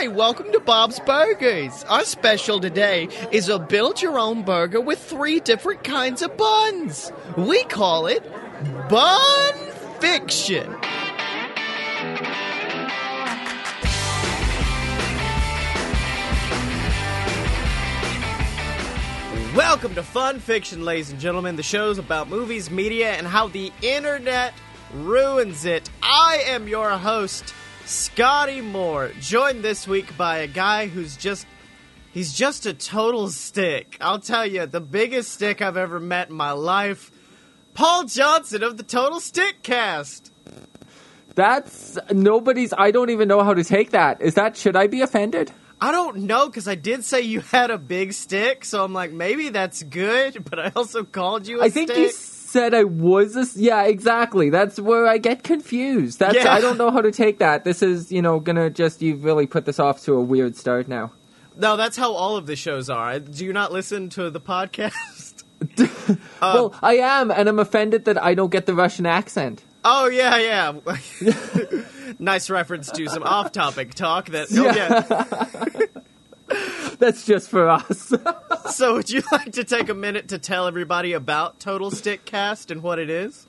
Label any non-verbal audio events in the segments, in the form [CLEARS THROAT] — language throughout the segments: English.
Hi, welcome to Bob's Burgers. Our special today is a build your own burger with three different kinds of buns. We call it Bun Fiction. Welcome to Fun Fiction, ladies and gentlemen. The show's about movies, media, and how the internet ruins it. I am your host, Scotty Moore, joined this week by a guy who's just. He's just a total stick. I'll tell you, the biggest stick I've ever met in my life. Paul Johnson of the Total Stick Cast. That's nobody's. I don't even know how to take that. Is that should I be offended? I don't know because I did say you had a big stick, so I'm like maybe that's good. [LAUGHS] But I also called you. I I think stick. you said I was. A, yeah, exactly. That's where I get confused. That's Yeah. I don't know how to take that. This is you know gonna just you really put this off to a weird start now. No, that's how all of the shows are. Do you not listen to the podcast? [LAUGHS] Um, well, I am, and I'm offended that I don't get the Russian accent. Oh yeah, yeah. [LAUGHS] [LAUGHS] nice reference to some off-topic talk. That oh yeah. [LAUGHS] That's just for us. [LAUGHS] So would you like to take a minute to tell everybody about Total Stick Cast and what it is?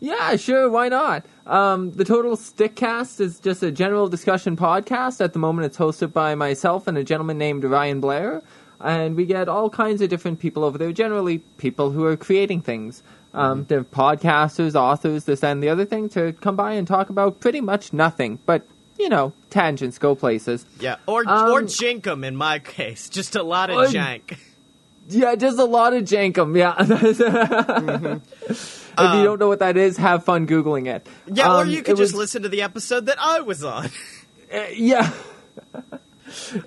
Yeah, sure, why not? Um, the Total Stick Cast is just a general discussion podcast. At the moment, it's hosted by myself and a gentleman named Ryan Blair, and we get all kinds of different people over there. Generally, people who are creating things. Um, They're podcasters, authors, this and the other thing to come by and talk about pretty much nothing, but you know, tangents go places. Yeah, or Um, or Jinkum in my case, just a lot of Uh, jank. Yeah, just a lot of jankum. Yeah. [LAUGHS] if you don't know what that is, have fun googling it. Yeah, or Um, you it could just was- listen to the episode that I was on. [LAUGHS] Uh, yeah.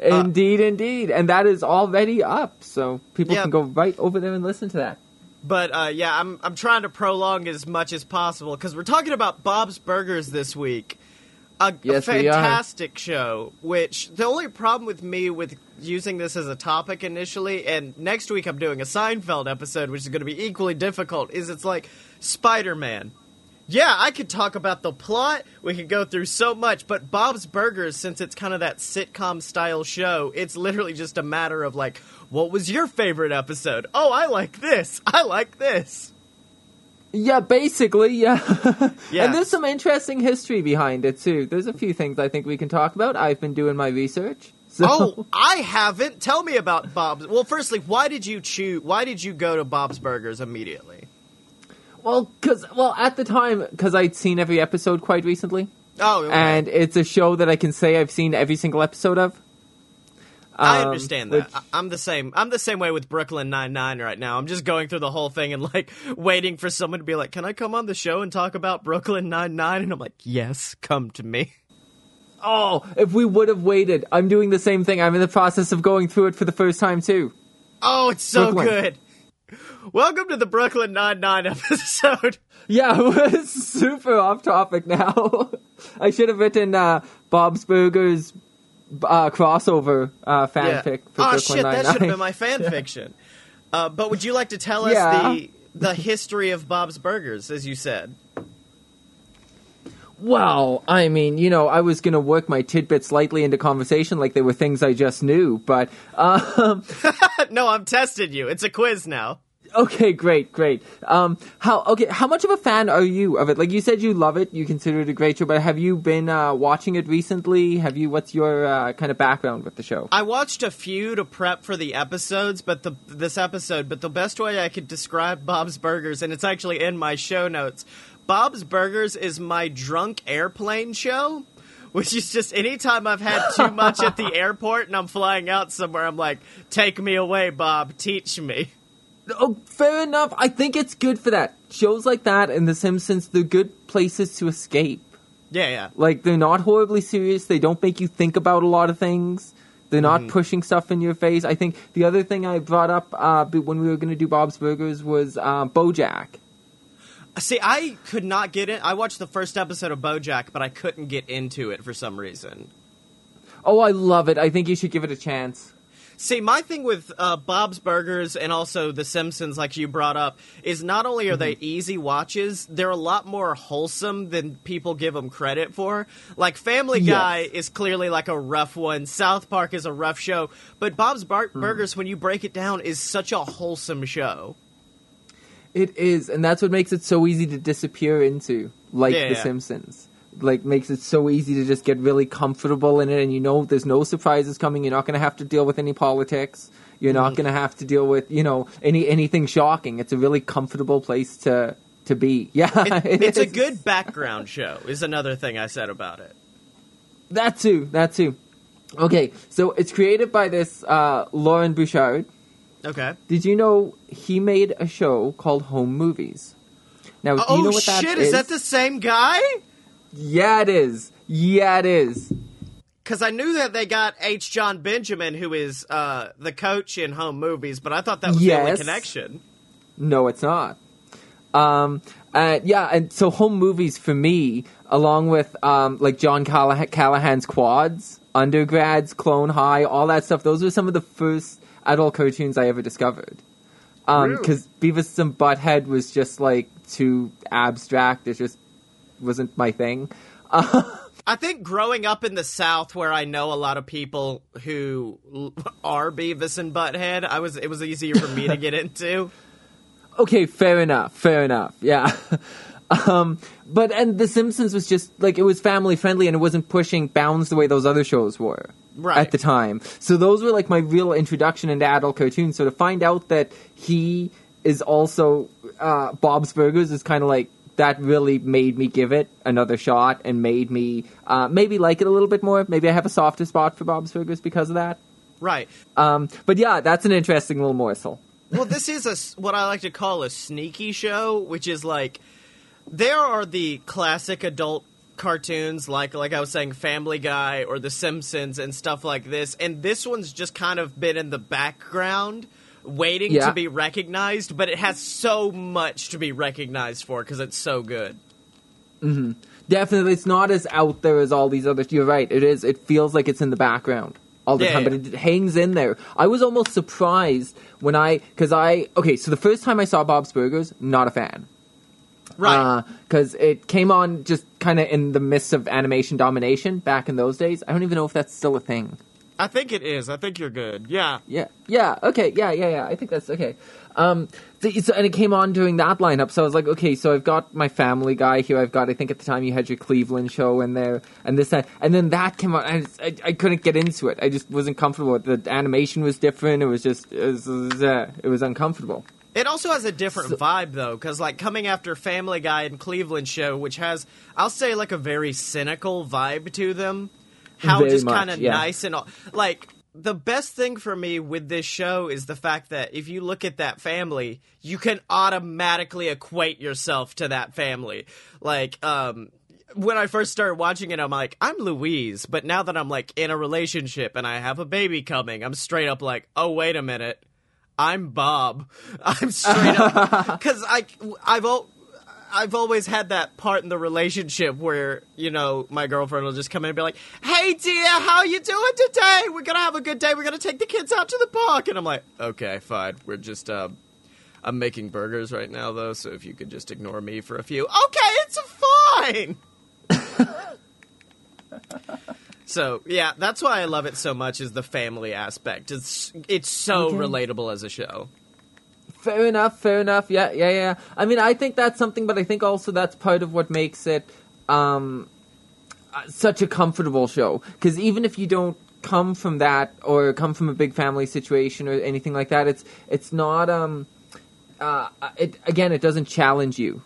indeed, indeed. And that is already up, so people Yeah. can go right over there and listen to that. But uh, yeah, I'm I'm trying to prolong as much as possible because we're talking about Bob's Burgers this week. A, Yes, fantastic show. Which the only problem with me with using this as a topic initially, and next week I'm doing a Seinfeld episode, which is going to be equally difficult, is it's like Spider-Man. Yeah, I could talk about the plot. We could go through so much, but Bob's Burgers, since it's kind of that sitcom style show, it's literally just a matter of like, what was your favorite episode? Oh, I like this. I like this. Yeah, basically, yeah. [LAUGHS] Yeah. And there's some interesting history behind it, too. There's a few things I think we can talk about. I've been doing my research. So. Oh, [LAUGHS] I haven't. Tell me about Bob's. Well, firstly, why did you choose? Why did you go to Bob's Burgers immediately? Well, because, well, at the time, because I'd seen every episode quite recently. Oh, okay. And it's a show that I can say I've seen every single episode of. I Um, understand that. which- I'm the same. I'm the same way with Brooklyn Nine Nine right now. I'm just going through the whole thing and like [LAUGHS] waiting for someone to be like, "Can I come on the show and talk about Brooklyn Nine Nine? And I'm like, "Yes, come to me." Oh, if we would have waited. I'm doing the same thing. I'm in the process of going through it for the first time, too. Oh, it's so Brooklyn. good. Welcome to the Brooklyn Nine Nine [LAUGHS] episode. Yeah, [LAUGHS] we're super off topic now. I should have written uh, Bob's Burgers uh, crossover uh, fanfic for oh Brooklyn shit, that should have been my [LAUGHS] fan fiction. Uh, but would you like to tell us Yeah. the the history of Bob's Burgers, as you said? Well, I mean, you know, I was going to work my tidbits lightly into conversation like they were things I just knew, but um, [LAUGHS] no, I'm testing you. It's a quiz now. Okay, great, great. Um, how okay? How much of a fan are you of it? Like you said, you love it, you consider it a great show, but have you been uh, watching it recently? Have you? What's your uh, kind of background with the show? I watched a few to prep for the episodes, but the this episode, but the best way I could describe Bob's Burgers, and it's actually in my show notes. Bob's Burgers is my drunk airplane show, which is just anytime I've had too much at the [LAUGHS] airport and I'm flying out somewhere, I'm like, "Take me away, Bob. Teach me." Oh, fair enough. I think it's good for that. Shows like that and The Simpsons, they're good places to escape. Yeah, yeah. Like they're not horribly serious. They don't make you think about a lot of things. They're not Mm-hmm. pushing stuff in your face. I think the other thing I brought up uh, when we were going to do Bob's Burgers was uh, BoJack. See, I could not get in. I watched the first episode of BoJack, but I couldn't get into it for some reason. Oh, I love it. I think you should give it a chance. See, my thing with uh, Bob's Burgers and also The Simpsons, like you brought up, is not only are they easy watches, they're a lot more wholesome than people give them credit for. Like Family Yes. Guy is clearly like a rough one. South Park is a rough show, but Bob's Bar- Burgers, when you break it down, is such a wholesome show. It is, and that's what makes it so easy to disappear into, like The Yeah. Simpsons. Like makes it so easy to just get really comfortable in it, and you know there's no surprises coming. You're not going to have to deal with any politics. You're not going to have to deal with you know any anything shocking. It's a really comfortable place to to be. [LAUGHS] Yeah, It, it [LAUGHS] it's a good background show. Is another thing I said about it. That too. That too. Okay, so it's created by this uh, Loren Bouchard. Okay. Did you know he made a show called Home Movies? Now, do oh you know what that shit! Is that the same guy? Yeah, it is. Yeah, it is. Because I knew that they got H. John Benjamin, who is uh, the coach in home movies, but I thought that was the only Yes. connection. No, it's not. Um, uh, yeah, and so home movies for me, along with um, like John Calla- Callahan's Quads, Undergrads, Clone High, all that stuff. Those were some of the first adult cartoons I ever discovered. Really? Because Beavis and Butthead was just like too abstract. It's just wasn't my thing. I think growing up in the South, where I know a lot of people who are Beavis and Butthead, I was it was easier for me to get [LAUGHS] into. Okay, fair enough. Fair enough. Yeah. [LAUGHS] um, but and The Simpsons was just like it was family friendly and it wasn't pushing bounds the way those other shows were Right. at the time. So those were like my real introduction into adult cartoons. So to find out that he is also uh, Bob's Burgers is kind of like that really made me give it another shot and made me uh, maybe like it a little bit more. Maybe I have a softer spot for Bob's Burgers because of that. Right. Um, but yeah, that's an interesting little morsel. Well, this is a what I like to call a sneaky show, which is like there are the classic adult cartoons like like I was saying Family Guy or The Simpsons and stuff like this, and this one's just kind of been in the background waiting Yeah. to be recognized, but it has so much to be recognized for because it's so good. Mm-hmm. Definitely, it's not as out there as all these others. You're right. It is. It feels like it's in the background all the Yeah, time, yeah. but it hangs in there. I was almost surprised when I, because I, okay, so the first time I saw Bob's Burgers, not a fan. Right. Uh, because it came on just kind of in the midst of animation domination back in those days. I don't even know if that's still a thing. I think it is. I think you're good. Yeah. Yeah, yeah, okay, yeah, yeah, yeah. I think that's okay. Um, so, so- and it came on during that lineup, so I was like, okay, so I've got my Family Guy here. I've got, I think at the time you had your Cleveland show in there, and this, that, and then that came on. And it's- I, I couldn't get into it. I just wasn't comfortable. with. The animation was different. It was just, it was, uh, it was uncomfortable. It also has a different vibe though, because like coming after Family Guy and Cleveland Show, which has I'll say like a very cynical vibe to them, how Very just kind of yeah. nice and all. Like the best thing for me with this show is the fact that if you look at that family, you can automatically equate yourself to that family. Like, um. When I first started watching it, I'm like, I'm Louise, but now that I'm like in a relationship and I have a baby coming, I'm straight up like, oh wait a minute, I'm Bob. [LAUGHS] I'm straight up [LAUGHS] [LAUGHS] because I I've al- I've always had that part in the relationship where you know my girlfriend will just come in and be like, "Hey dear, how you doing today? We're gonna have a good day. We're gonna take the kids out to the park." And I'm like, "Okay, fine. We're just uh, I'm making burgers right now though, so if you could just ignore me for a few, okay, it's fine." [LAUGHS] So yeah, that's why I love it so much is the family aspect. It's it's so Okay. relatable as a show. Fair enough, fair enough. Yeah, yeah, yeah. I mean, I think that's something, but I think also that's part of what makes it um, such a comfortable show. Because even if you don't come from that or come from a big family situation or anything like that, it's it's not. Um, uh, it again, it doesn't challenge you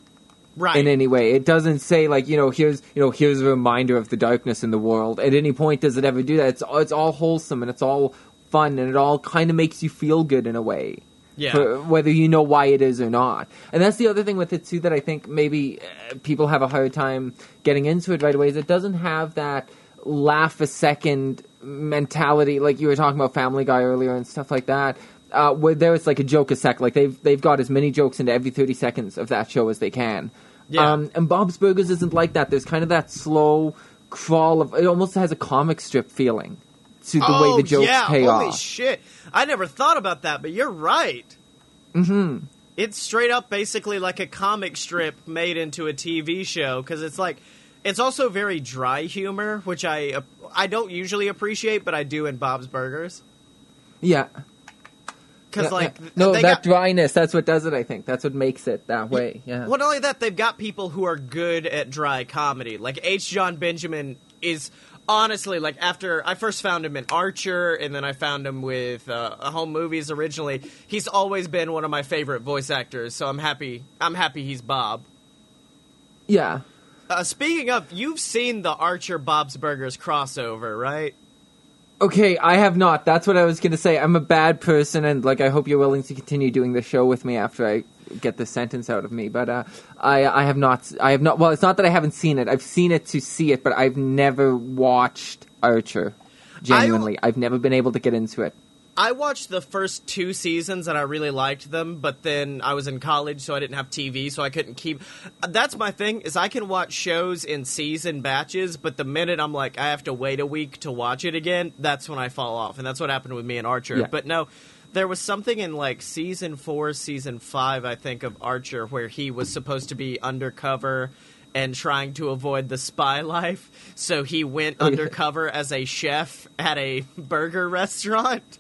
Right. in any way. It doesn't say like you know here's you know here's a reminder of the darkness in the world. At any point, does it ever do that? It's it's all wholesome and it's all fun and it all kind of makes you feel good in a way yeah. whether you know why it is or not. And that's the other thing with it too that I think maybe uh, people have a hard time getting into it right away. Is it doesn't have that laugh a second mentality like you were talking about Family Guy earlier and stuff like that. Uh, where there it's like a joke a sec, like they've they've got as many jokes into every thirty seconds of that show as they can. Yeah. Um, and Bob's Burgers isn't like that. There's kind of that slow crawl of it. Almost has a comic strip feeling to the oh, way the jokes yeah, pay holy off. shit! I never thought about that, but you're right. hmm It's straight up basically like a comic strip made into a TV show because it's like it's also very dry humor, which I I don't usually appreciate, but I do in Bob's Burgers Yeah. because Yeah, like yeah. no, that got, dryness. That's what does it. I think that's what makes it that way. Yeah. Well, not only that, they've got people who are good at dry comedy. Like H. John Benjamin is honestly like after I first found him in Archer, and then I found him with uh, home movies originally. He's always been one of my favorite voice actors. So I'm happy. I'm happy he's Bob. Yeah. Uh, speaking of, you've seen the Archer Bob's Burgers crossover, right? Okay, I have not. That's what I was going to say. I'm a bad person, and like I hope you're willing to continue doing the show with me after I get the sentence out of me. But uh, I, I have not. I have not. Well, it's not that I haven't seen it. I've seen it to see it, but I've never watched Archer. Genuinely, I've never been able to get into it. I watched the first two seasons and I really liked them, but then I was in college, so I didn't have TV, so I couldn't keep. That's my thing is I can watch shows in season batches, but the minute I'm like I have to wait a week to watch it again, that's when I fall off, and that's what happened with me and Archer. Yeah. But no, there was something in like season four, season five, I think, of Archer where he was supposed to be undercover and trying to avoid the spy [LAUGHS] life, so he went Oh, undercover as a chef at a burger [LAUGHS] restaurant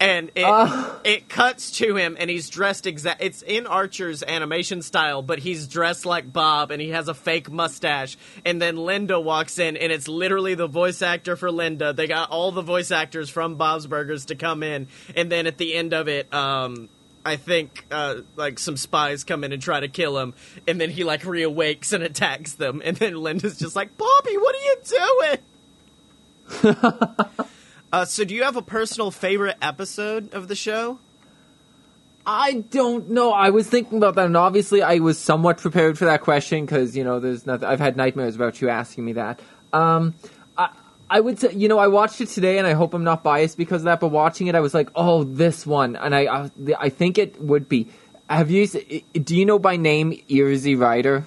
and it Ah. it cuts to him and he's dressed exact it's in archer's animation style but he's dressed like bob and he has a fake mustache. And then linda walks in and it's literally the voice actor for linda. They got all the voice actors from bob's burgers to come in. And then at the end of it um I think uh, like some spies come in and try to kill him, and then he like reawakes and [LAUGHS] attacks them, and then Linda's just like, "Bobby, what are you doing?" [LAUGHS] uh, so, do you have a personal favorite episode of the show? I don't know. I was thinking about that, and obviously, I was somewhat prepared for that question because you know, there's nothing. I've had nightmares about you asking me that. Um, I, I would say, you know, I watched it today, and I hope I'm not biased because of that. But watching it, I was like, oh, this one, and I, I, I think it would be. Have you? Do you know by name Easy Rider?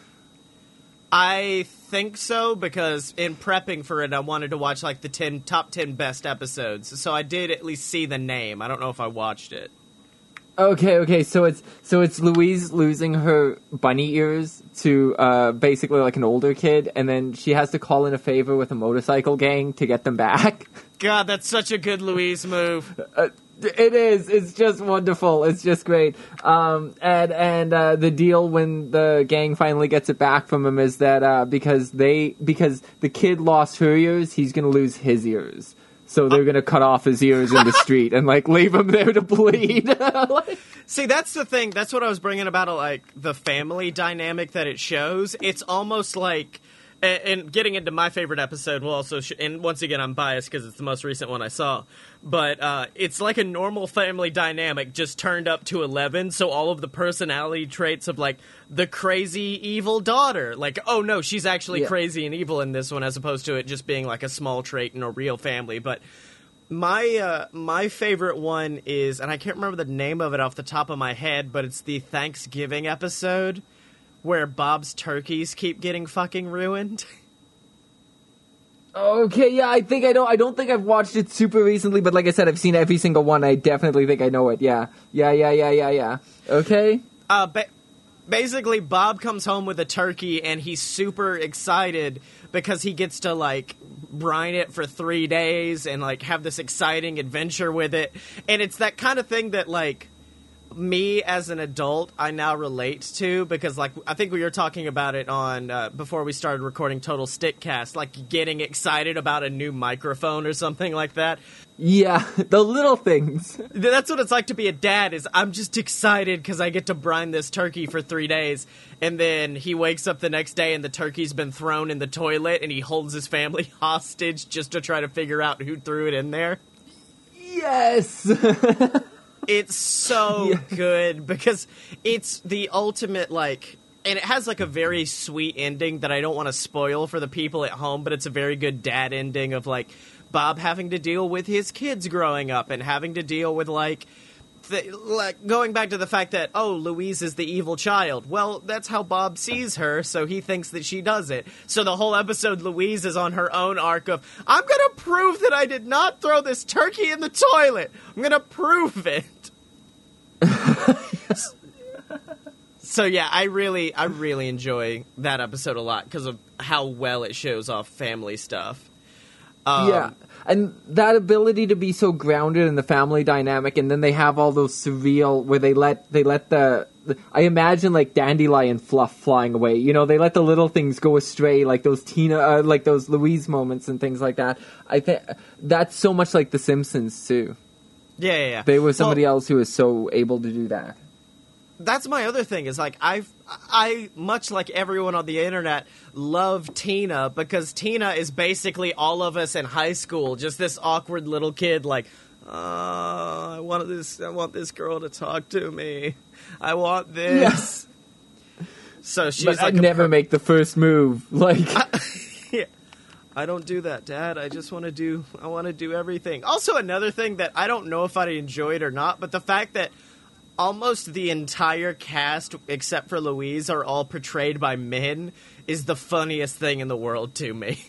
I think so because in prepping for it, I wanted to watch like the ten top ten best episodes. So I did at least see the name. I don't know if I watched it. Okay, okay, so it's so it's Louise losing her bunny ears to uh, basically like an older kid, and then she has to call in a favor with a motorcycle gang to get them back. [LAUGHS] God, that's such a good Louise move. Uh, it is. It's just wonderful. It's just great. Um, and and uh, the deal when the gang finally gets it back from him is that uh, because they because the kid lost her ears, he's gonna lose his ears. So they're gonna cut off his ears in the street and like leave him there to bleed. [LAUGHS] Like- See, that's the thing. That's what I was bringing about, like the family dynamic that it shows. It's almost like, and, and getting into my favorite episode will also, sh- and once again, I'm biased because it's the most recent one I saw. But uh, it's like a normal family dynamic just turned up to eleven. So all of the personality traits of like the crazy evil daughter, like oh no, she's actually Yeah. crazy and evil in this one, as opposed to it just being like a small trait in a real family. But my uh, my favorite one is, and I can't remember the name of it off the top of my head, but it's the Thanksgiving episode where Bob's turkeys keep getting fucking ruined. Okay, yeah, I think I don't. I don't think I've watched it super recently, but like I said, I've seen every single one. I definitely think I know it. Yeah, yeah, yeah, yeah, yeah, yeah. Okay. Uh, ba- basically, Bob comes home with a turkey, and he's super excited because he gets to like brine it for three days and like have this exciting adventure with it. And it's that kind of thing that like me as an adult I now relate to because like I think we were talking about it on uh, before we started recording Total Stickcast, like getting excited about a new microphone or something like that. Yeah, [LAUGHS] the little things. That's what it's like to be a dad. Is I'm just excited because I get to brine this turkey for three days, and then he wakes up the next day and the turkey's been thrown in the toilet, and he holds his family [LAUGHS] hostage just to try to figure out who threw it in there. Yes. [LAUGHS] It's so [LAUGHS] Yeah. good because it's the ultimate like. And it has like a very sweet ending that I don't want to spoil for the people at home, but it's a very good dad ending of like Bob having to deal with his kids growing up and having to deal with like th- like going back to the fact that oh Louise is the evil child. Well, that's how Bob sees her, so he thinks that she does it. So the whole episode, Louise is on her own arc of I'm gonna prove that I did not throw this turkey in the toilet. I'm gonna prove it. [LAUGHS] so yeah, I really, I really enjoy that episode a lot because of how well it shows off family stuff. Um, yeah, and that ability to be so grounded in the family dynamic, and then they have all those surreal where they let they let the, I imagine like dandelion fluff flying away. You know, they let the little things go astray, like those Tina, uh, like those Louise moments and things like that. I think that's so much like The Simpsons too. Yeah, yeah, yeah. They were somebody Well, else who was so able to do that. That's my other thing is like I've I much like everyone on the internet love Tina because Tina is basically all of us in high school, just this awkward little kid like uh, I want this I want this girl to talk to me. I want this. So she's But like I'd never per- make the first move. [LAUGHS] Like, [LAUGHS] yeah. I don't do that, Dad. I just want to do. I want to do everything. Also, another thing that I don't know if I enjoyed or not, but the fact that almost the entire cast, except for Louise, are all portrayed by men is the funniest thing in the world to me.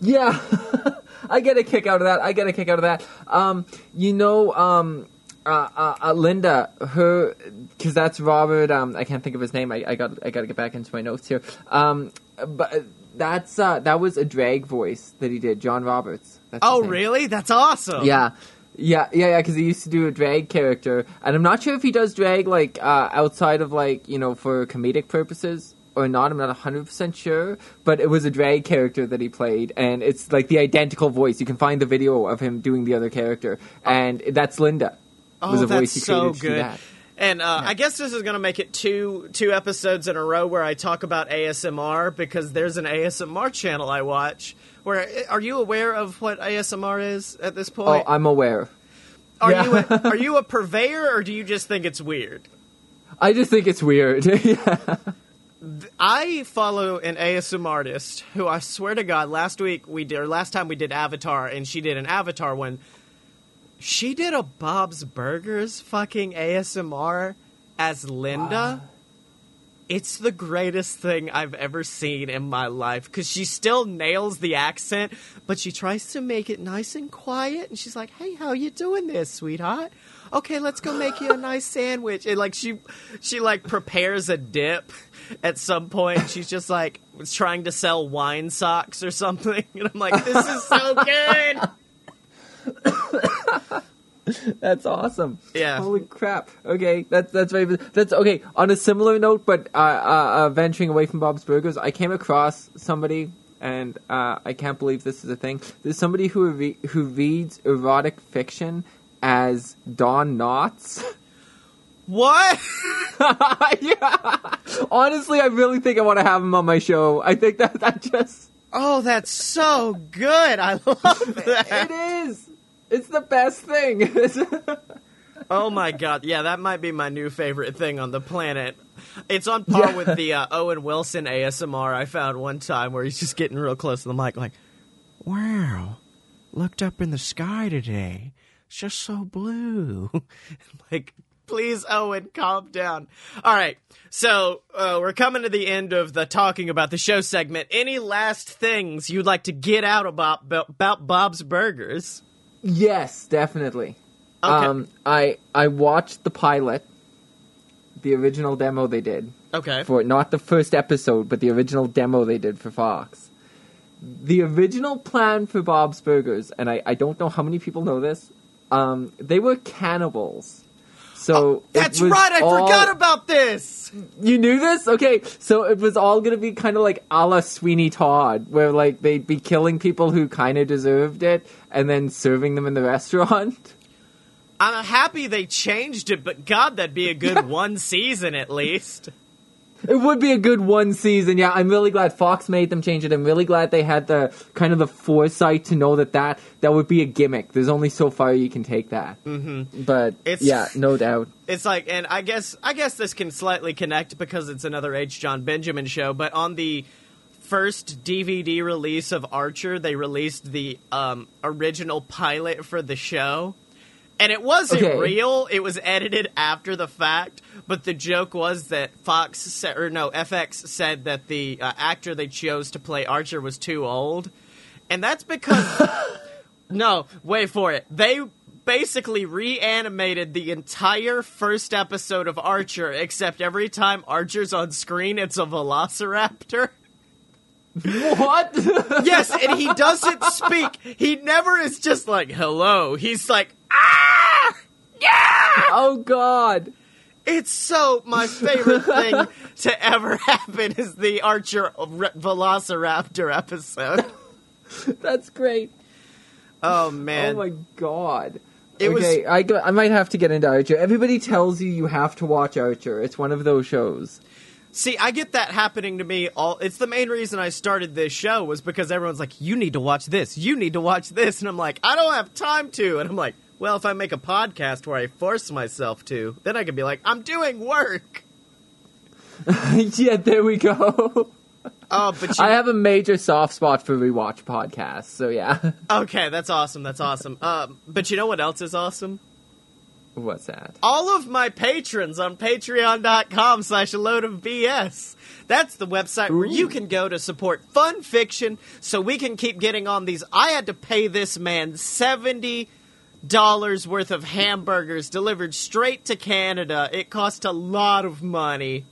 Yeah, [LAUGHS] I get a kick out of that. I get a kick out of that. Um, you know, um, uh, uh, uh, Linda, her, because that's Robert. Um, I can't think of his name. I, I got, I got to get back into my notes here. Um, but that's uh, that was a drag voice that he did, John Roberts. That's Oh, really? That's awesome. Yeah. Yeah, yeah, yeah, because he used to do a drag character, and I'm not sure if he does drag like uh, outside of like you know for comedic purposes or not. I'm not 100 percent sure, but it was a drag character that he played, and it's like the identical voice. You can find the video of him doing the other character, and that's Linda. Oh, was a that's voice he so created good. And uh, I guess this is going to make it two two episodes in a row where I talk about ASMR because there's an ASMR channel I watch. Where are you aware of what ASMR is at this oh, point? Oh. I'm aware. are yeah. you a, are you a purveyor or do you just think it's weird? I just think it's weird. [LAUGHS] yeah. I follow an ASMR artist who I swear to God, last week we did, or last time we did Avatar, and she did an Avatar one. She did a Bob's Burgers fucking ASMR as Linda. It's the greatest thing I've ever seen in my life because she still nails the accent, but she tries to make it nice and quiet. And she's like, "Hey, how you doing there, sweetheart? Okay, let's go make you a nice sandwich." And like she, she like prepares a dip. At some point, she's just like was trying to sell wine socks or something, [LAUGHS] and I'm like, "This is so [LAUGHS] good." [LAUGHS] That's awesome. Yeah. Holy crap. Okay, that's that's very that's okay. On a similar note, but uh, uh, uh, venturing away from Bob's Burgers, I came across somebody, and uh, I can't believe this is a thing. There's somebody who re- who reads erotic fiction as Don Knotts. What? [LAUGHS] yeah. Honestly, I really think I want to have him on my show. I think that that just Oh, that's so good. I love [LAUGHS] that. it is. It's the best thing. [LAUGHS] Oh my god, yeah, that might be my new favorite thing on the planet. It's on par Yeah. with the uh, Owen Wilson ASMR I found one time where he's just getting real close to the mic, like, "Wow, looked up in the sky today, it's just so blue." [LAUGHS] like, please, Owen, calm down. All right, so uh, we're coming to the end of the talking about the show segment. Any last things you'd like to get out about about Bob's Burgers? Yes, definitely. Okay. Um, I I watched the pilot, the original demo they did Okay. for not the first episode, but the original demo they did for Fox. The original plan for Bob's Burgers, and I, I don't know how many people know this, um, they were cannibals. So oh, it That's right. I all- forgot about this. You knew this? Okay, so it was all gonna be kind of like a la Sweeney Todd, where like they'd be killing people who kind of deserved it, and then serving them in the restaurant. I'm happy they changed it, but God, that'd be a good [LAUGHS] one season at least. It would be a good one season. Yeah, I'm really glad Fox made them change it. I'm really glad they had the kind of the foresight to know that that, that would be a gimmick. There's only so far you can take that. Mm-hmm. But It's- yeah, no doubt. It's like, and I guess I guess this can slightly connect because it's another H. John Benjamin show. But on the first DVD release of Archer, they released the um, original pilot for the show, And it wasn't Okay. real. It was edited after the fact. But the joke was that Fox said, or no, FX said that the uh, actor they chose to play Archer was too old, and that's because [LAUGHS] no, wait for it. They basically reanimated the entire first episode of Archer, except every time Archer's on screen, it's a Velociraptor. What? Yes, and he doesn't speak. He never is just like hello. He's like ah. [LAUGHS] oh God. It's so my favorite thing to ever happen is the Archer Re- Velociraptor episode. [LAUGHS] That's great. Oh man, Oh my God. It was- okay, I I might have to get into Archer. Everybody tells you you have to watch Archer. It's one of those shows. See, I get that happening to me all it's the main reason I started this show was because everyone's like, You need to watch this, you need to watch this and I'm like, I don't have time to and I'm like, Well, if I make a podcast where I force myself to, then I can be like, I'm doing work. [LAUGHS] yeah, there we go. [LAUGHS] Oh, but you I have a major soft spot for rewatch podcasts, so yeah. [LAUGHS] Okay, that's awesome, that's awesome. Um, but you know what else is awesome? What's that? all of my patrons on patreon.com slash a load of bs that's the website where you can go to support fun fiction so we can keep getting on these i had to pay this man 70 dollars worth of hamburgers delivered straight to canada it cost a lot of money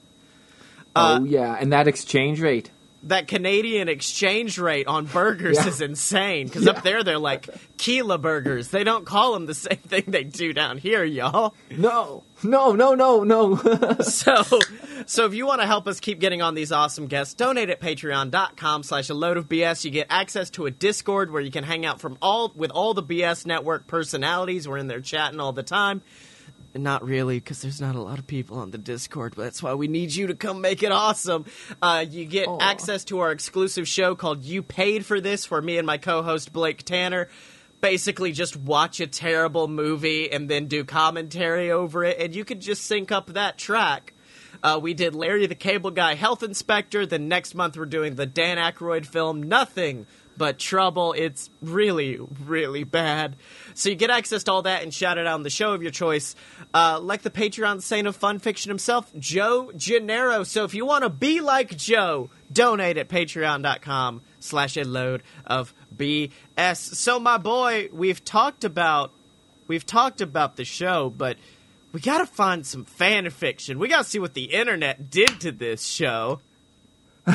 Uh, oh yeah, and that exchange rate. that Canadian exchange rate on burgers Yeah. is insane because Yeah. up there they're like Keela burgers. They don't call them the same [LAUGHS] thing they do down here, y'all. No, no, no, no, no. so [LAUGHS] so if you want to help us keep getting on these awesome guests donate at patreon.com slash a load of bs you get access to a discord where you can hang out from all with all the bs network personalities we're in there chatting all the time not really, because there's not a lot of people on the Discord, but that's why we need you to come make it awesome. Uh, you get Aw. access to our exclusive show called You Paid for This, where me and my co host Blake Tanner basically just watch a terrible movie and then do commentary over it, and you can just sync up that track. Uh, we did Larry the Cable Guy Health Inspector. Then next month we're doing the Dan Aykroyd film Nothing But Trouble. It's really, really bad. So you get access to all that and shout it out on the show of your choice. Uh, like the Patreon saint of fun fiction himself, Joe Gennaro. So if you want to be like Joe, donate at patreon.com slash a load of BS. So my boy, we've talked about we've talked about the show, but we gotta find some fan fiction. We gotta see what the internet did to this show. [LAUGHS]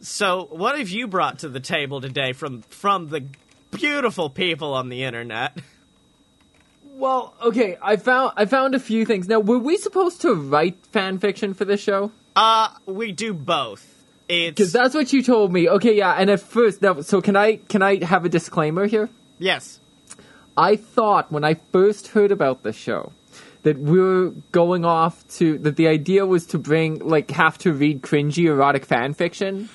so, what have you brought to the table today from from the beautiful people on the internet? well, okay, I found I found a few things. Now, were we supposed to write fan fiction for this show? Uh, we do both. Because It's that's what you told me. Okay, yeah. And at first, now, so can I can I have a disclaimer here? yes. I thought when I first heard about the show that we were going off to that the idea was to bring like have to read cringy erotic fan fiction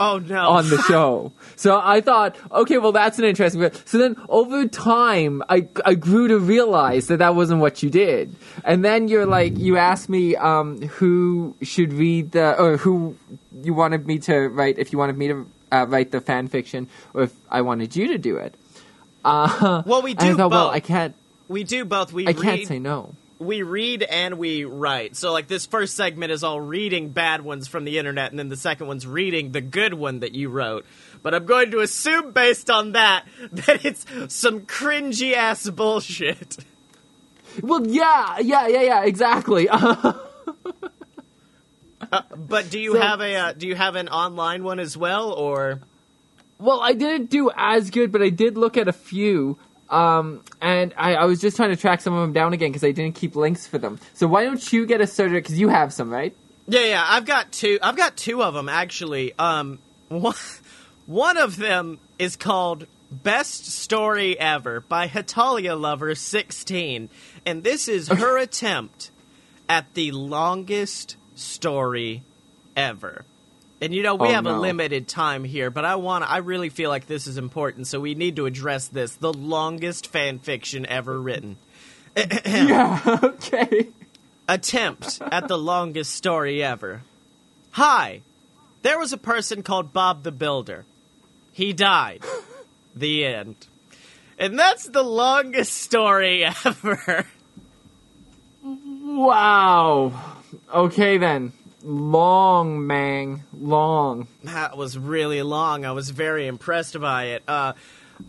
Oh no. on the [LAUGHS] show. So I thought, okay, well that's an interesting. bit. So then over time, I I grew to realize that that wasn't what you did. And then you're like, you asked me um, who should read the or who you wanted me to write if you wanted me to uh, write the fan fiction or if I wanted you to do it. Uh, well, we and I do thought, both. well, I can't. we do both. We I read, can't say no. we read and we write. So like this first segment is all reading bad ones from the internet and then the second one's reading the good one that you wrote. But I'm going to assume based on that [LAUGHS] that it's some cringy ass bullshit. Well, yeah, yeah, yeah, yeah, exactly. [LAUGHS] But do you So- have a uh, do you have an online one as well or Well, I didn't do as good, but I did look at a few. Um, and I, I was just trying to track some of them down again because I didn't keep links for them. So why don't you get us started? Because you have some, right? Yeah, yeah, I've got two. I've got two of them actually. Um, one, one of them is called "Best Story Ever" by Hetalia Lover sixteen, and this is her [LAUGHS] attempt at the longest story ever. And you know we Oh, have a limited time here, but I want I really feel like this is important, so we need to address this: the longest fan fiction ever written. [CLEARS THROAT] yeah. Okay. attempt at the longest story ever. Hi, there was a person called Bob the Builder. He died. [LAUGHS] the end. And that's the longest story [LAUGHS] ever. Wow. Okay then. Long, Mang. Long. That was really long. I was very impressed by it. Uh,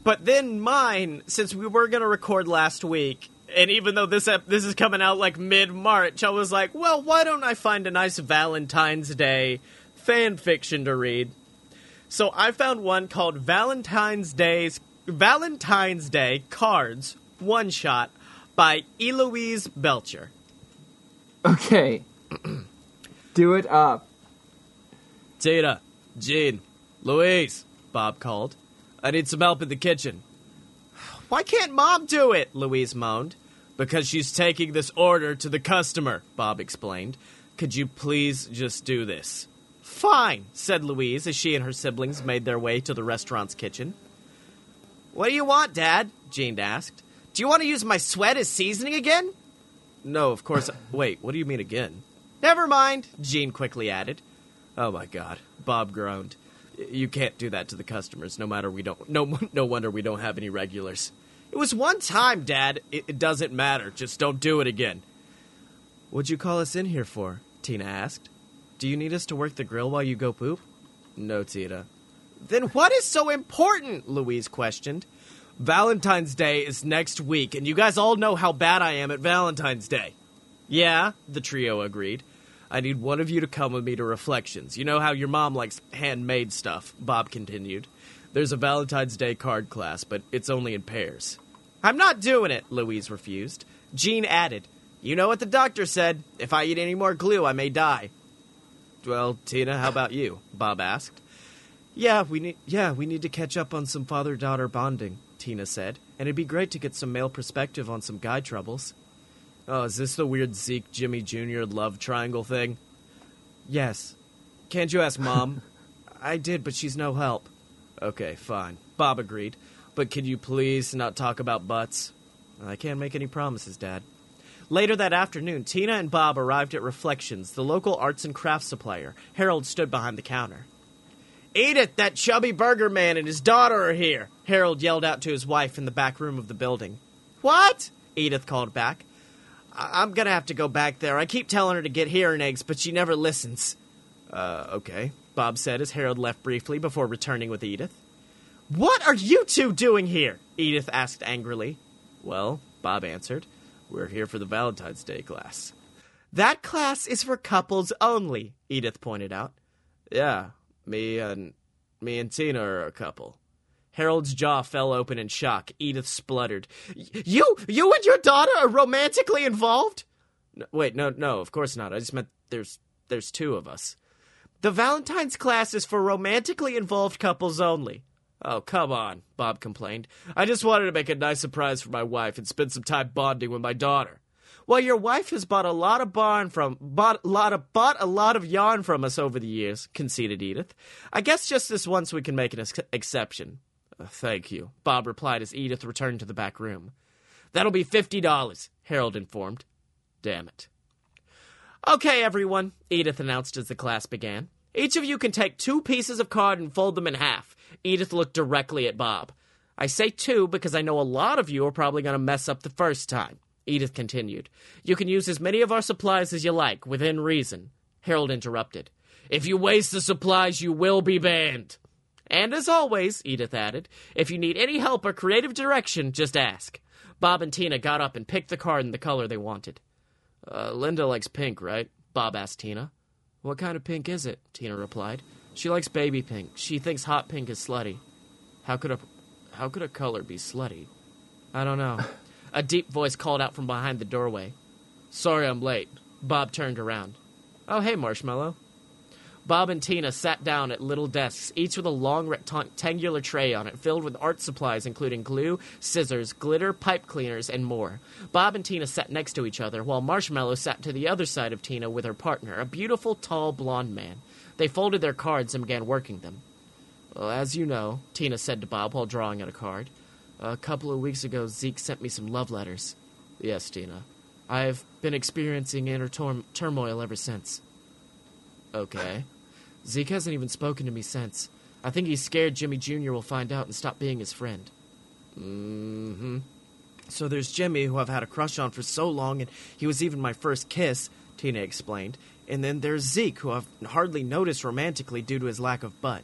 but then mine, since we were going to record last week, and even though this ep- this is coming out like mid March, I was like, well, why don't I find a nice Valentine's Day fan fiction to read? So I found one called Valentine's Day's Valentine's Day Cards One Shot by Eloise Belcher. Okay. Do it up. Tina, Gene, Louise, Bob called. I need some help in the kitchen. Why can't Mom do it? Louise moaned. Because she's taking this order to the customer, Bob explained. Could you please just do this? Fine, said Louise as she and her siblings made their way to the restaurant's kitchen. What do you want, Dad? Gene asked. Do you want to use my sweat as seasoning again? No, of course. Wait, what do you mean again? Never mind, Gene quickly added. Oh my god, Bob groaned. You can't do that to the customers, no matter we don't. No, [LAUGHS] no wonder we don't have any regulars. It was one time, Dad. It, it doesn't matter. Just don't do it again. What'd you call us in here for? Tina asked. Do you need us to work the grill while you go poop? No, Tina. Then what is so important? Louise questioned. Valentine's Day is next week, and you guys all know how bad I am at Valentine's Day. Yeah, the trio agreed. I need one of you to come with me to Reflections. You know how your mom likes handmade stuff, Bob continued. There's a Valentine's Day card class, but it's only in pairs. I'm not doing it, Louise refused. Gene added, You know what the doctor said. If I eat any more glue, I may die. Well, Tina, how about you? Bob asked. Yeah, we need yeah, we need to catch up on some father-daughter bonding, Tina said. And it'd be great to get some male perspective on some guy troubles. Oh, is this the weird Zeke Jimmy Jr. love triangle thing? Yes. Can't you ask Mom? [LAUGHS] I did, but she's no help. Okay, fine. Bob agreed. But can you please not talk about butts? I can't make any promises, Dad. Later that afternoon, Tina and Bob arrived at Reflections, the local arts and crafts supplier. Harold stood behind the counter. Edith, that chubby burger man and his daughter are here, Harold yelled out to his wife in the back room of the building. What? Edith called back. I- I'm gonna have to go back there. I keep telling her to get hearing eggs, but she never listens. Uh, okay, Bob said as Harold left briefly before returning with Edith. What are you two doing here? Edith asked angrily. Well, Bob answered, we're here for the Valentine's Day class. That class is for couples only, Edith pointed out. Yeah, me and me and Tina are a couple. Harold's jaw fell open in shock. Edith spluttered. You, you and your daughter are romantically involved? No, wait, no, no, of course not. I just meant there's there's two of us. The Valentine's class is for romantically involved couples only. Oh, come on, Bob complained. I just wanted to make a nice surprise for my wife and spend some time bonding with my daughter. Well, your wife has bought a lot of barn from bought a lot of bought a lot of yarn from us over the years, conceded Edith. I guess just this once we can make an ex- exception. "Uh, thank you, Bob replied as Edith returned to the back room. That'll be fifty dollars, Harold informed. Damn it. Okay, everyone, Edith announced as the class began. Each of you can take two pieces of card and fold them in half. Edith looked directly at Bob. I say two because I know a lot of you are probably going to mess up the first time. Edith continued. You can use as many of our supplies as you like, within reason. Harold interrupted. If you waste the supplies, you will be banned. And as always, Edith added, if you need any help or creative direction, just ask. Bob and Tina got up and picked the card in the color they wanted. Uh, Linda likes pink, right? Bob asked Tina. What kind of pink is it? Tina replied. She likes baby pink. She thinks hot pink is slutty. How could a how could a color be slutty? I don't know. a deep voice called out from behind the doorway. Sorry I'm late. Bob turned around. Oh, hey, Marshmallow. Bob and Tina sat down at little desks, each with a long rectangular tray on it filled with art supplies including glue, scissors, glitter, pipe cleaners, and more. Bob and Tina sat next to each other, while Marshmallow sat to the other side of Tina with her partner, a beautiful, tall, blond man. They folded their cards and began working them. Well, as you know, Tina said to Bob while drawing out a card, a couple of weeks ago Zeke sent me some love letters. Yes, Tina. I've been experiencing inner turmoil ever since. Okay. Zeke hasn't even spoken to me since. I think he's scared Jimmy Jr. will find out and stop being his friend. Mm-hmm. So there's Jimmy, who I've had a crush on for so long, and he was even my first kiss, Tina explained. And then there's Zeke, who I've hardly noticed romantically due to his lack of butt.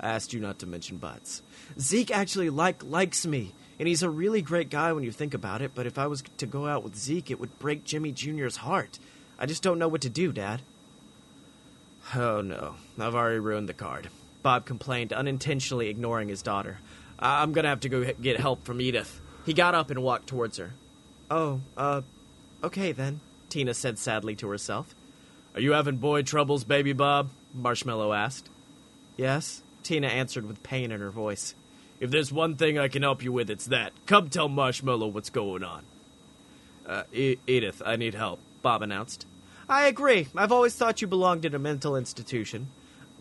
I asked you not to mention butts. Zeke actually like likes me, and he's a really great guy when you think about it, but if I was to go out with Zeke, it would break Jimmy Jr.'s heart. I just don't know what to do, Dad. Oh no, I've already ruined the card. Bob complained, unintentionally ignoring his daughter. I- I'm gonna have to go get help from Edith. He got up and walked towards her. Oh, uh, okay then, Tina said sadly to herself. Are you having boy troubles, baby Bob? Marshmallow asked. Yes, Tina answered with pain in her voice. If there's one thing I can help you with, it's that. Come tell Marshmallow what's going on. Uh, e- Edith, I need help, Bob announced. I agree. I've always thought you belonged in a mental institution.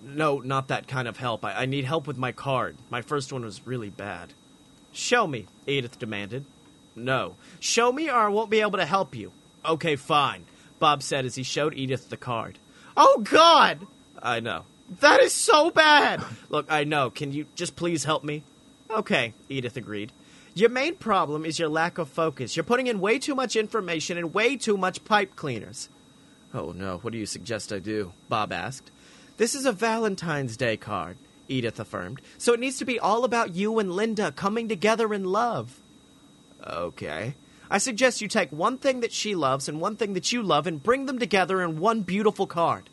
No, not that kind of help. I, I need help with my card. My first one was really bad. Show me, Edith demanded. No. Show me or I won't be able to help you. Okay, fine, Bob said as he showed Edith the card. Oh, God! I know. That is so bad! Look, I know. Can you just please help me? Okay, Edith agreed. Your main problem is your lack of focus. You're putting in way too much information and way too much pipe cleaners. Oh no, what do you suggest I do? Bob asked. This is a Valentine's Day card, Edith affirmed, so it needs to be all about you and Linda coming together in love. Okay. I suggest you take one thing that she loves and one thing that you love and bring them together in one beautiful card.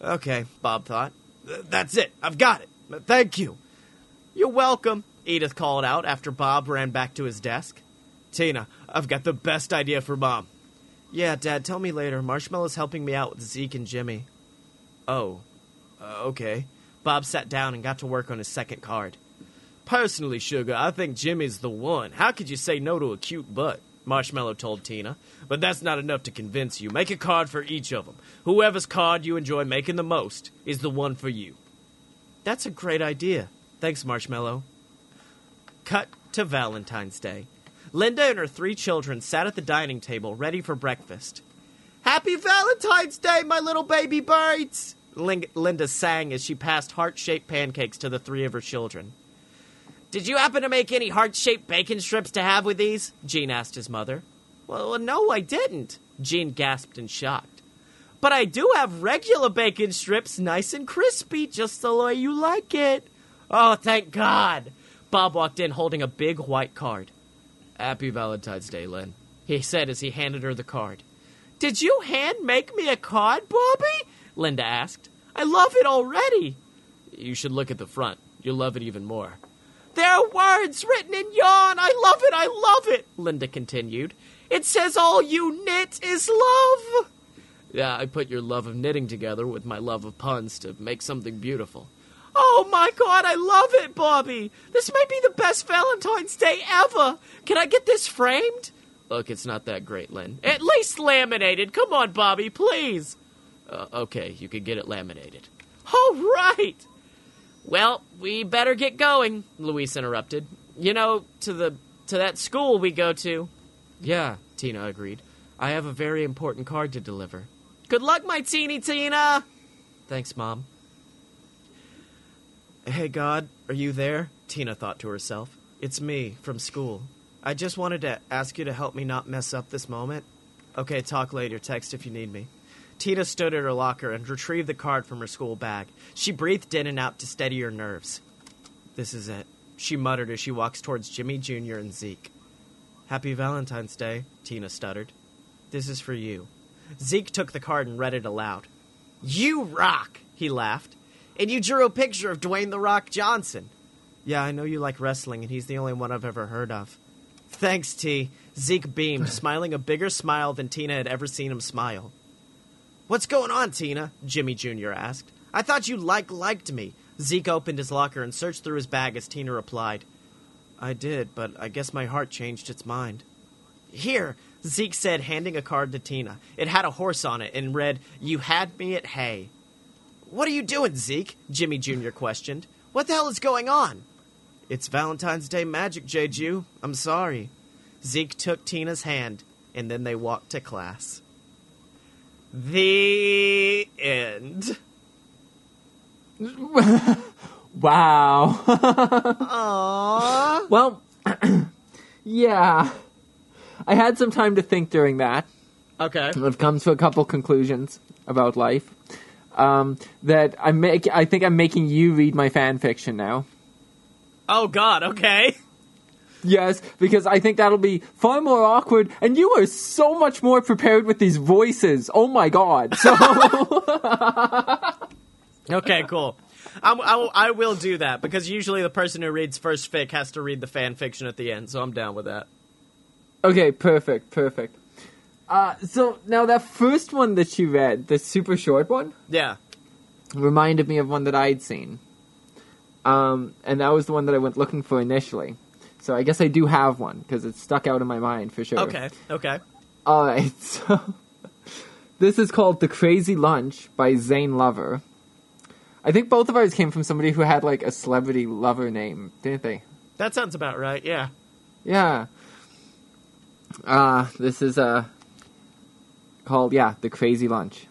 Okay, Bob thought. That's it. I've got it. Thank you. You're welcome, Edith called out after Bob ran back to his desk. Tina, I've got the best idea for Mom. Yeah, Dad, tell me later. Marshmallow's helping me out with Zeke and Jimmy. Oh, uh, okay. Bob sat down and got to work on his second card. Personally, Sugar, I think Jimmy's the one. How could you say no to a cute butt? Marshmallow told Tina. But that's not enough to convince you. Make a card for each of them. Whoever's card you enjoy making the most is the one for you. That's a great idea. Thanks, Marshmallow. Cut to Valentine's Day. Linda and her three children sat at the dining table ready for breakfast. Happy Valentine's Day, my little baby birds! Ling- Linda sang as she passed heart shaped pancakes to the three of her children. Did you happen to make any heart shaped bacon strips to have with these? Gene asked his mother. Well, no, I didn't. Gene gasped in shock. But I do have regular bacon strips, nice and crispy, just the way you like it. Oh, thank God. Bob walked in holding a big white card. Happy Valentine's Day, Lynn, he said as he handed her the card. Did you hand make me a card, Bobby? Linda asked. I love it already. You should look at the front. You'll love it even more. There are words written in yarn. I love it. I love it. Linda continued. It says all you knit is love. Yeah, I put your love of knitting together with my love of puns to make something beautiful. Oh my god, I love it, Bobby! This may be the best Valentine's Day ever! Can I get this framed? Look, it's not that great, Lynn. At least laminated! Come on, Bobby, please! Uh, okay, you can get it laminated. All right! Well, we better get going, Louise interrupted. You know, to the to that school we go to. Yeah, Tina agreed. I have a very important card to deliver. Good luck, my teeny Tina! Thanks, Mom. Hey, God, are you there? Tina thought to herself. It's me, from school. I just wanted to ask you to help me not mess up this moment. Okay, talk later. Text if you need me. Tina stood at her locker and retrieved the card from her school bag. She breathed in and out to steady her nerves. This is it, she muttered as she walks towards Jimmy Jr. and Zeke. Happy Valentine's Day, Tina stuttered. This is for you. Zeke took the card and read it aloud. You rock, he laughed. And you drew a picture of Dwayne The Rock Johnson. Yeah, I know you like wrestling, and he's the only one I've ever heard of. Thanks, T. Zeke beamed, [LAUGHS] smiling a bigger smile than Tina had ever seen him smile. What's going on, Tina? Jimmy Jr. asked. I thought you like liked me. Zeke opened his locker and searched through his bag as Tina replied. I did, but I guess my heart changed its mind. Here, Zeke said, handing a card to Tina. It had a horse on it and read, You had me at hay. What are you doing, Zeke? Jimmy Jr. questioned. What the hell is going on? It's Valentine's Day magic, Jeju. I'm sorry. Zeke took Tina's hand, and then they walked to class. The end. [LAUGHS] Wow. Aww. well, [CLEARS THROAT] Yeah. I had some time to think during that. Okay. I've come to a couple conclusions about life. Um, that I make, I think I'm making you read my fan fiction now. Oh God. Okay. Yes, because I think that'll be far more awkward, and you are so much more prepared with these voices. Oh my god! So [LAUGHS] Okay. Cool. I'm, I, will- I will do that because usually the person who reads first fic has to read the fan fiction at the end, so I'm down with that. okay, perfect, perfect. Uh, so now that first one that you read, the super short one, Yeah. reminded me of one that I'd seen. Um, and that was the one that I went looking for initially. So I guess I do have one because it's stuck out in my mind for sure. Okay. Okay. All right. So this is called "The Crazy Lunch" by Zane Lover. I think both of ours came from somebody who had like a celebrity lover name, didn't they? That sounds about right. Yeah. Yeah. Uh, this is uh, called, yeah, The Crazy Lunch.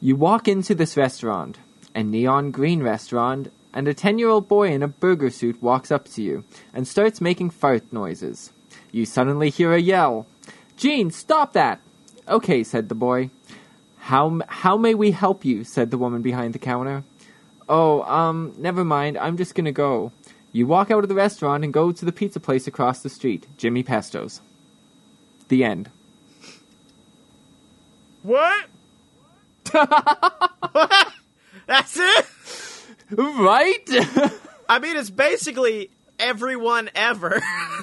You walk into this restaurant, a neon green restaurant, and a 10 year old boy in a burger suit walks up to you and starts making fart noises. You suddenly hear a yell Gene, stop that! Okay, said the boy. How, how may we help you? said the woman behind the counter. Oh, um, never mind, I'm just gonna go. You walk out of the restaurant and go to the pizza place across the street, Jimmy Pesto's. The end. What? [LAUGHS] That's it. Right? I mean, it's basically everyone ever. [LAUGHS]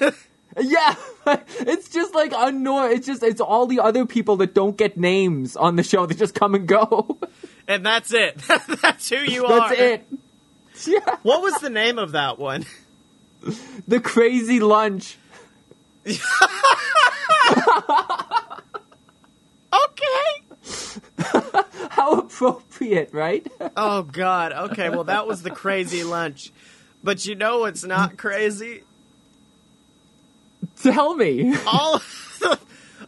yeah, [LAUGHS] it's just like unknown. It's just it's all the other people that don't get names on the show that just come and go. and that's it. that's who you are. That's it. Yeah, What was the name of that one? the crazy lunch. Okay. [LAUGHS] How appropriate, right? [LAUGHS] Oh God. Okay. Well, that was the crazy lunch. But you know what's not crazy? Tell me. All.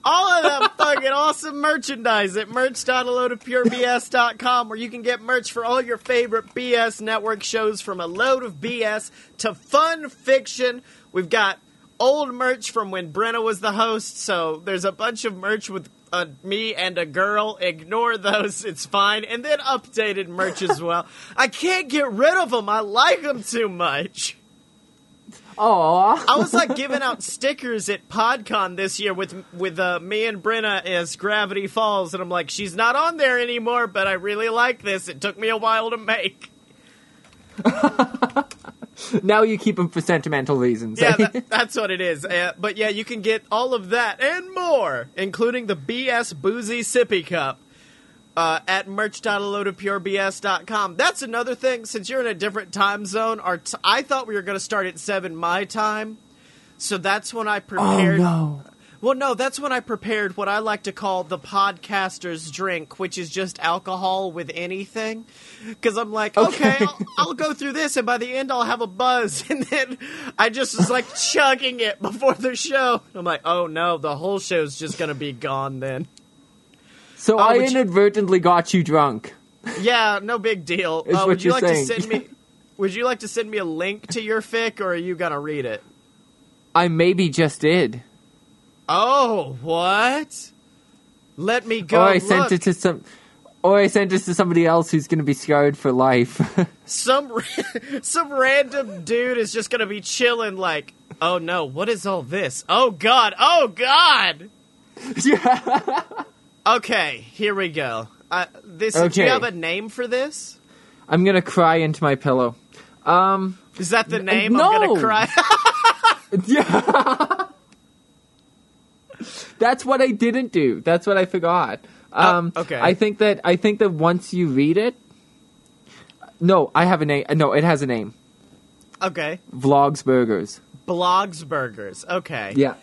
All of that [LAUGHS] fucking awesome merchandise at merch.aloadofpurebs.com where you can get merch for all your favorite BS network shows from a load of BS to fun fiction. We've got old merch from when Brenna was the host, so there's a bunch of merch with uh, me and a girl. Ignore those, it's fine. And then updated merch as [LAUGHS] well. I can't get rid of them, I like them too much. Aw. I was like giving out stickers at PodCon this year with with uh, me and Brenna as Gravity Falls, and I'm like, she's not on there anymore, but I really like this. It took me a while to make. [LAUGHS] [LAUGHS] Now you keep them for sentimental reasons. Yeah, that, [LAUGHS] that's what it is. Uh, but yeah, you can get all of that and more, including the BS Boozy Sippy Cup. Uh, at merch.aloadofpurebs.com. That's another thing. Since you're in a different time zone, our t- I thought we were going to start at seven my time, so that's when I oh prepared. no. Well, no, that's when I prepared what I like to call the podcaster's drink, which is just alcohol with anything. Because I'm like, okay, Okay. I'll, I'll go through this, and by the end, I'll have a buzz. [LAUGHS] And then I just was like chugging it before the show. I'm like, oh no, the whole show's just going to be gone then. So I would you- inadvertently got you drunk. Yeah, no big deal. Is Uh, would you like saying. to send me? Would you like to send me a link to your fic, or are you gonna read it? I maybe just did. Oh, what? Let me go. or I look. sent it to some or I sent it to somebody else who's going to be scarred for life. [LAUGHS] some [LAUGHS] some random dude is just gonna be chilling like oh no what is all this oh god oh god yeah. [LAUGHS] okay here we go uh, this do you have a name for this I'm going to cry into my pillow. Um is that the name no. i'm gonna cry yeah. That's what I didn't do. That's what I forgot. Um okay. I think that I think that once you read it No, I have a name. No, it has a name. okay Vlogs Burgers. blogs burgers okay Yeah.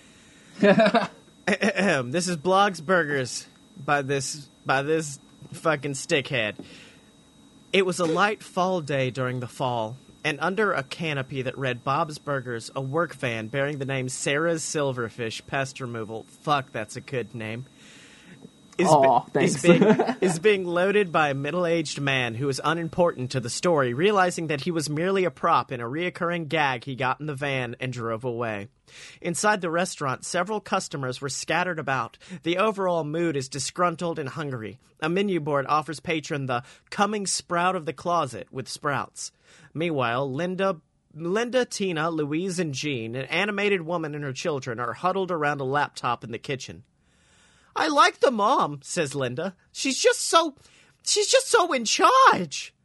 this is blogs burgers by this by this fucking stickhead it was a light fall day during the fall and under a canopy that read bob's burgers a work van bearing the name sarah's silverfish pest removal fuck that's a good name is, Aw, be- is being, [LAUGHS] is being loaded by a middle aged man who is unimportant to the story, realizing that he was merely a prop in a reoccurring gag he got in the van and drove away. Inside the restaurant, several customers were scattered about. The overall mood is disgruntled and hungry. A menu board offers patron the coming sprout of the closet with sprouts. Meanwhile, Linda Linda, Tina, Louise, and Gene, an animated woman and her children, are huddled around a laptop in the kitchen. I like the mom, says Linda. She's just so she's just so in charge.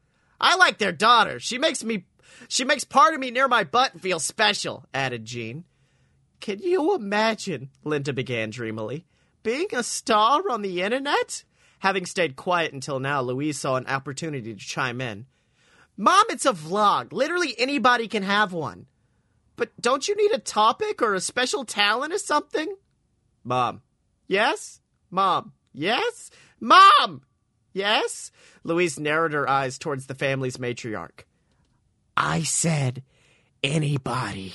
I like their daughter. She makes me she makes part of me near my butt feel special, added Gene. Can you imagine, Linda began dreamily, being a star on the internet? Having stayed quiet until now, Louise saw an opportunity to chime in. Mom, it's a vlog. Literally anybody can have one. But don't you need a topic or a special talent or something? Mom. Yes? Mom. Yes? Mom! Yes? Louise narrowed her eyes towards the family's matriarch. I said anybody.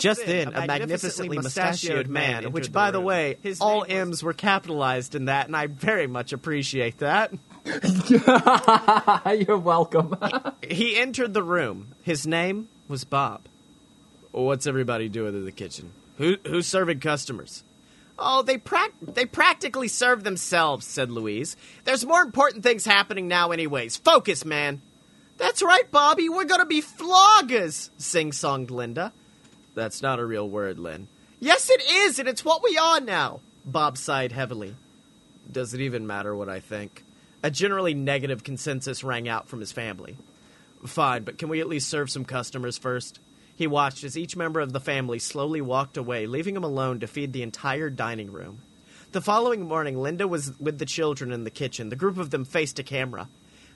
Just, then, a magnificently mustachioed man, which, by the way, all M's were capitalized in that, and I very much appreciate that. [LAUGHS] You're welcome. He entered the room. His name was Bob. What's everybody doing in the kitchen? Who, who's serving customers? Oh, they prac- they practically serve themselves, said Louise. There's more important things happening now, anyways. Focus, man. That's right, Bobby. We're gonna be floggers, sing-songed Linda. That's not a real word, Lynn. Yes, it is, and it's what we are now. Bob sighed heavily. Does it even matter what I think? A generally negative consensus rang out from his family. Fine, but can we at least serve some customers first? He watched as each member of the family slowly walked away, leaving him alone to feed the entire dining room. The following morning, Linda was with the children in the kitchen. The group of them faced a camera.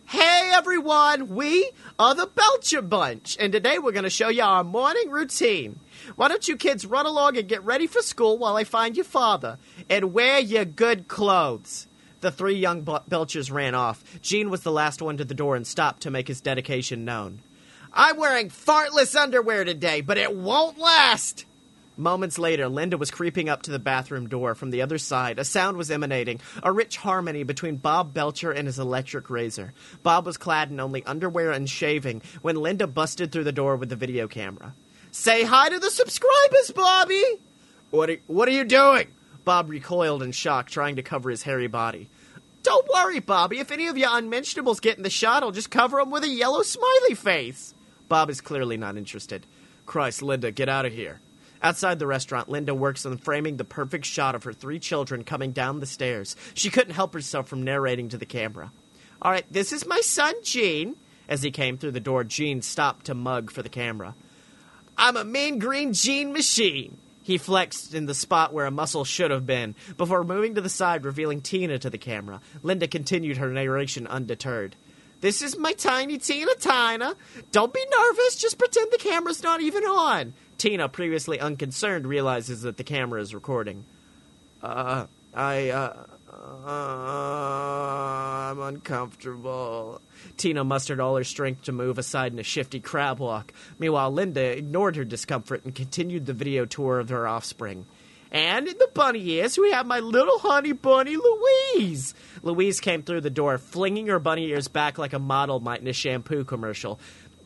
Hey everyone, we are the Belcher Bunch, and today we're going to show you our morning routine. Why don't you kids run along and get ready for school while I find your father? And wear your good clothes. The three young Bel- Belchers ran off. Gene was the last one to the door and stopped to make his dedication known. I'm wearing fartless underwear today, but it won't last! Moments later, Linda was creeping up to the bathroom door from the other side. A sound was emanating, a rich harmony between Bob Belcher and his electric razor. Bob was clad in only underwear and shaving when Linda busted through the door with the video camera. Say hi to the subscribers, Bobby! What are, what are you doing? Bob recoiled in shock, trying to cover his hairy body. Don't worry, Bobby. If any of your unmentionables get in the shot, I'll just cover them with a yellow smiley face. Bob is clearly not interested. Christ, Linda, get out of here. Outside the restaurant, Linda works on framing the perfect shot of her three children coming down the stairs. She couldn't help herself from narrating to the camera. All right, this is my son, Gene. As he came through the door, Gene stopped to mug for the camera. I'm a mean green Gene machine. He flexed in the spot where a muscle should have been, before moving to the side, revealing Tina to the camera. Linda continued her narration undeterred. This is my tiny Tina Tina. Don't be nervous, just pretend the camera's not even on. Tina, previously unconcerned, realizes that the camera is recording. Uh, I, uh, I'm uncomfortable. Tina mustered all her strength to move aside in a shifty crab walk. Meanwhile, Linda ignored her discomfort and continued the video tour of her offspring. And in the bunny ears, we have my little honey bunny, Louise. Louise came through the door, flinging her bunny ears back like a model might in a shampoo commercial.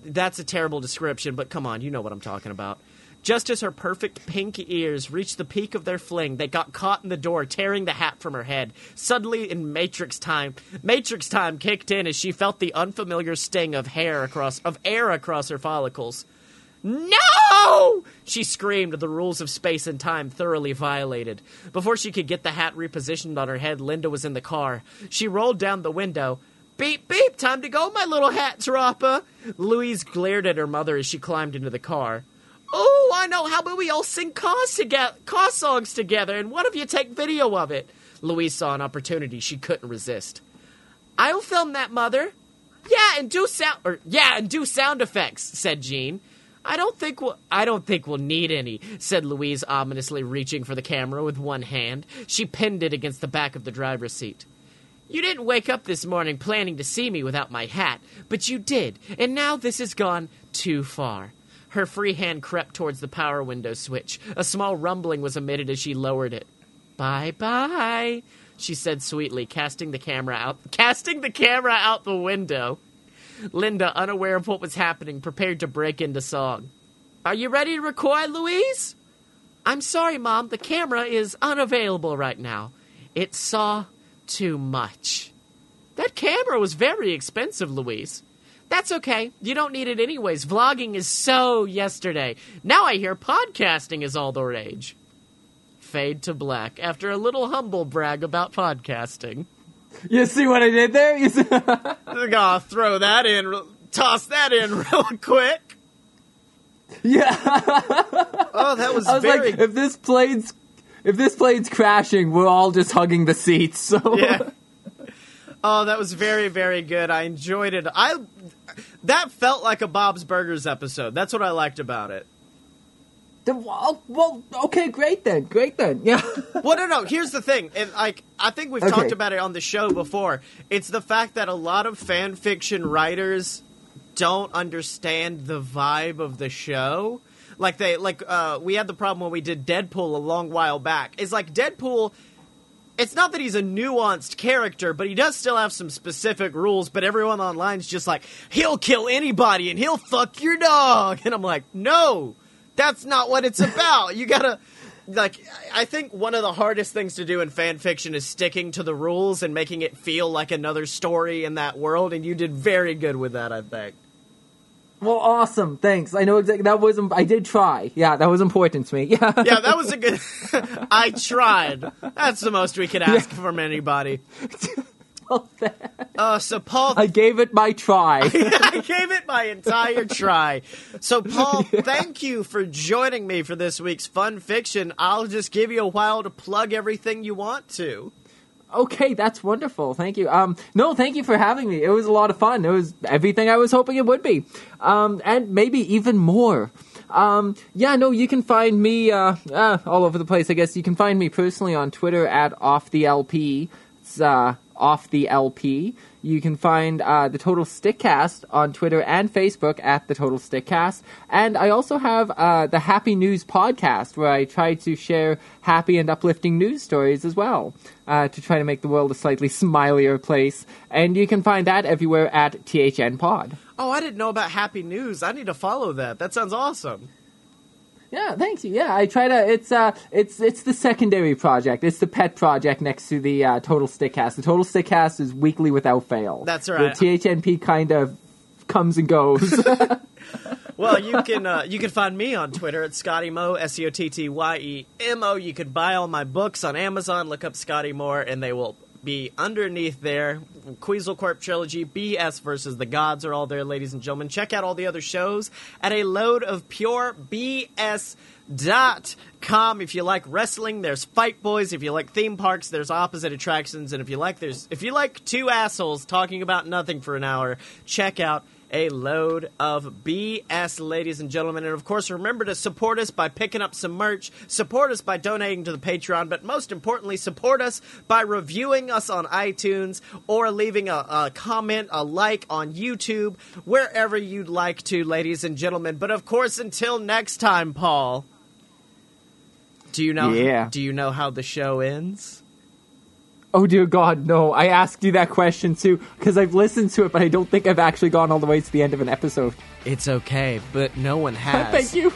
That's a terrible description, but come on, you know what I'm talking about. Just as her perfect pink ears reached the peak of their fling, they got caught in the door, tearing the hat from her head. Suddenly, in Matrix time, Matrix time kicked in as she felt the unfamiliar sting of hair across of air across her follicles. No! She screamed, the rules of space and time thoroughly violated. Before she could get the hat repositioned on her head, Linda was in the car. She rolled down the window. Beep, beep, time to go, my little hat dropper. Louise glared at her mother as she climbed into the car. Oh, I know. How about we all sing car, together, car songs together, and one of you take video of it? Louise saw an opportunity she couldn't resist. I'll film that, mother. Yeah, and do sound or yeah, and do sound effects," said Gene. I don't think we'll I don't think we'll need any," said Louise ominously reaching for the camera with one hand. She pinned it against the back of the driver's seat. You didn't wake up this morning planning to see me without my hat, but you did, and now this has gone too far. Her free hand crept towards the power window switch. A small rumbling was emitted as she lowered it. Bye bye. she said sweetly, casting the camera out casting the camera out the window. Linda, unaware of what was happening, prepared to break into song. Are you ready to record, Louise? I'm sorry, Mom, the camera is unavailable right now. It saw too much. That camera was very expensive, Louise. That's okay. You don't need it anyways. Vlogging is so yesterday. Now I hear podcasting is all the rage. Fade to black after a little humble brag about podcasting. You see what I did there? You see- [LAUGHS] gonna throw that in, toss that in [LAUGHS] real quick. yeah. Oh, that was, I was very like, if this plane's if this plane's crashing, we're all just hugging the seats. So yeah. [LAUGHS] Oh, that was very, very good. I enjoyed it. I that felt like a Bob's Burgers episode. That's what I liked about it. The- well, well, okay, great then, great then. Yeah. [LAUGHS] Well, no, no. Here's the thing. It, like, I think we've Okay. talked about it on the show before. It's the fact that a lot of fan fiction writers don't understand the vibe of the show. Like they, like, uh, we had the problem when we did Deadpool a long while back. It's like Deadpool. It's not that he's a nuanced character, but he does still have some specific rules. But everyone online's just like, he'll kill anybody and he'll fuck your dog. [LAUGHS] And I'm like, no, that's not what it's [LAUGHS] about. you gotta, like, I think one of the hardest things to do in fan fiction is sticking to the rules and making it feel like another story in that world. And you did very good with that, I think. Well, awesome. Thanks. I know exactly that was. I did try. Yeah, that was important to me. [LAUGHS] Yeah. Yeah, that was a good. [LAUGHS] I tried. That's the most we could ask from anybody. [LAUGHS] Uh, so Paul, I gave it my try. I gave it my entire try. So, Paul, thank you for joining me for this week's fun fiction. I'll just give you a while to plug everything you want to. Okay, that's wonderful. Thank you. Um, no, thank you for having me. It was a lot of fun. It was everything I was hoping it would be, um, and maybe even more. Um, yeah, no, you can find me uh, uh, all over the place. I guess you can find me personally on Twitter at off the LP. It's uh, off the LP. You can find uh, the Total Stickcast on Twitter and Facebook at the Total Stickcast, and I also have uh, the Happy News podcast where I try to share happy and uplifting news stories as well uh, to try to make the world a slightly [LAUGHS] smilier place. And you can find that everywhere at THN Pod. Oh, I didn't know about Happy News. I need to follow that. That sounds awesome. Yeah, thanks. Yeah, I try to. It's uh, it's it's the secondary project. It's the pet project next to the uh, Total Stickcast. The Total Stickcast is weekly without fail. That's right. The THNP kind of comes and goes. [LAUGHS] Well, you can uh, you can find me on Twitter at Scotty Mo S C O T T Y E M O. You can buy all my books on Amazon. Look up Scotty Moore, and they will be underneath there. Queasel Corp trilogy, BS versus the Gods are all there, ladies and gentlemen. Check out all the other shows at a load of pure BS dot com if you like wrestling there's fight boys if you like theme parks there's opposite attractions and if you like there's if you like two assholes talking about nothing for an hour check out a load of BS, ladies and gentlemen. And of course, remember to support us by picking up some merch, support us by donating to the Patreon, but most importantly, support us by reviewing us on iTunes or leaving a, a comment, a like on YouTube, wherever you'd like to, ladies and gentlemen. But of course, until next time, Paul. Do you know? Yeah. Do you know how the show ends? Oh dear God, no! I asked you that question too because I've listened to it, but I don't think I've actually gone all the way to the end of an episode. It's okay, but no one has. Thank you.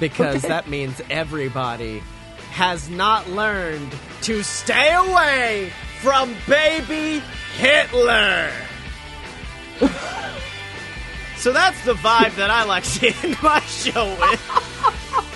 because Okay. that means everybody has not learned to stay away from baby Hitler. [LAUGHS] so that's the vibe that I like to end my show with. [LAUGHS]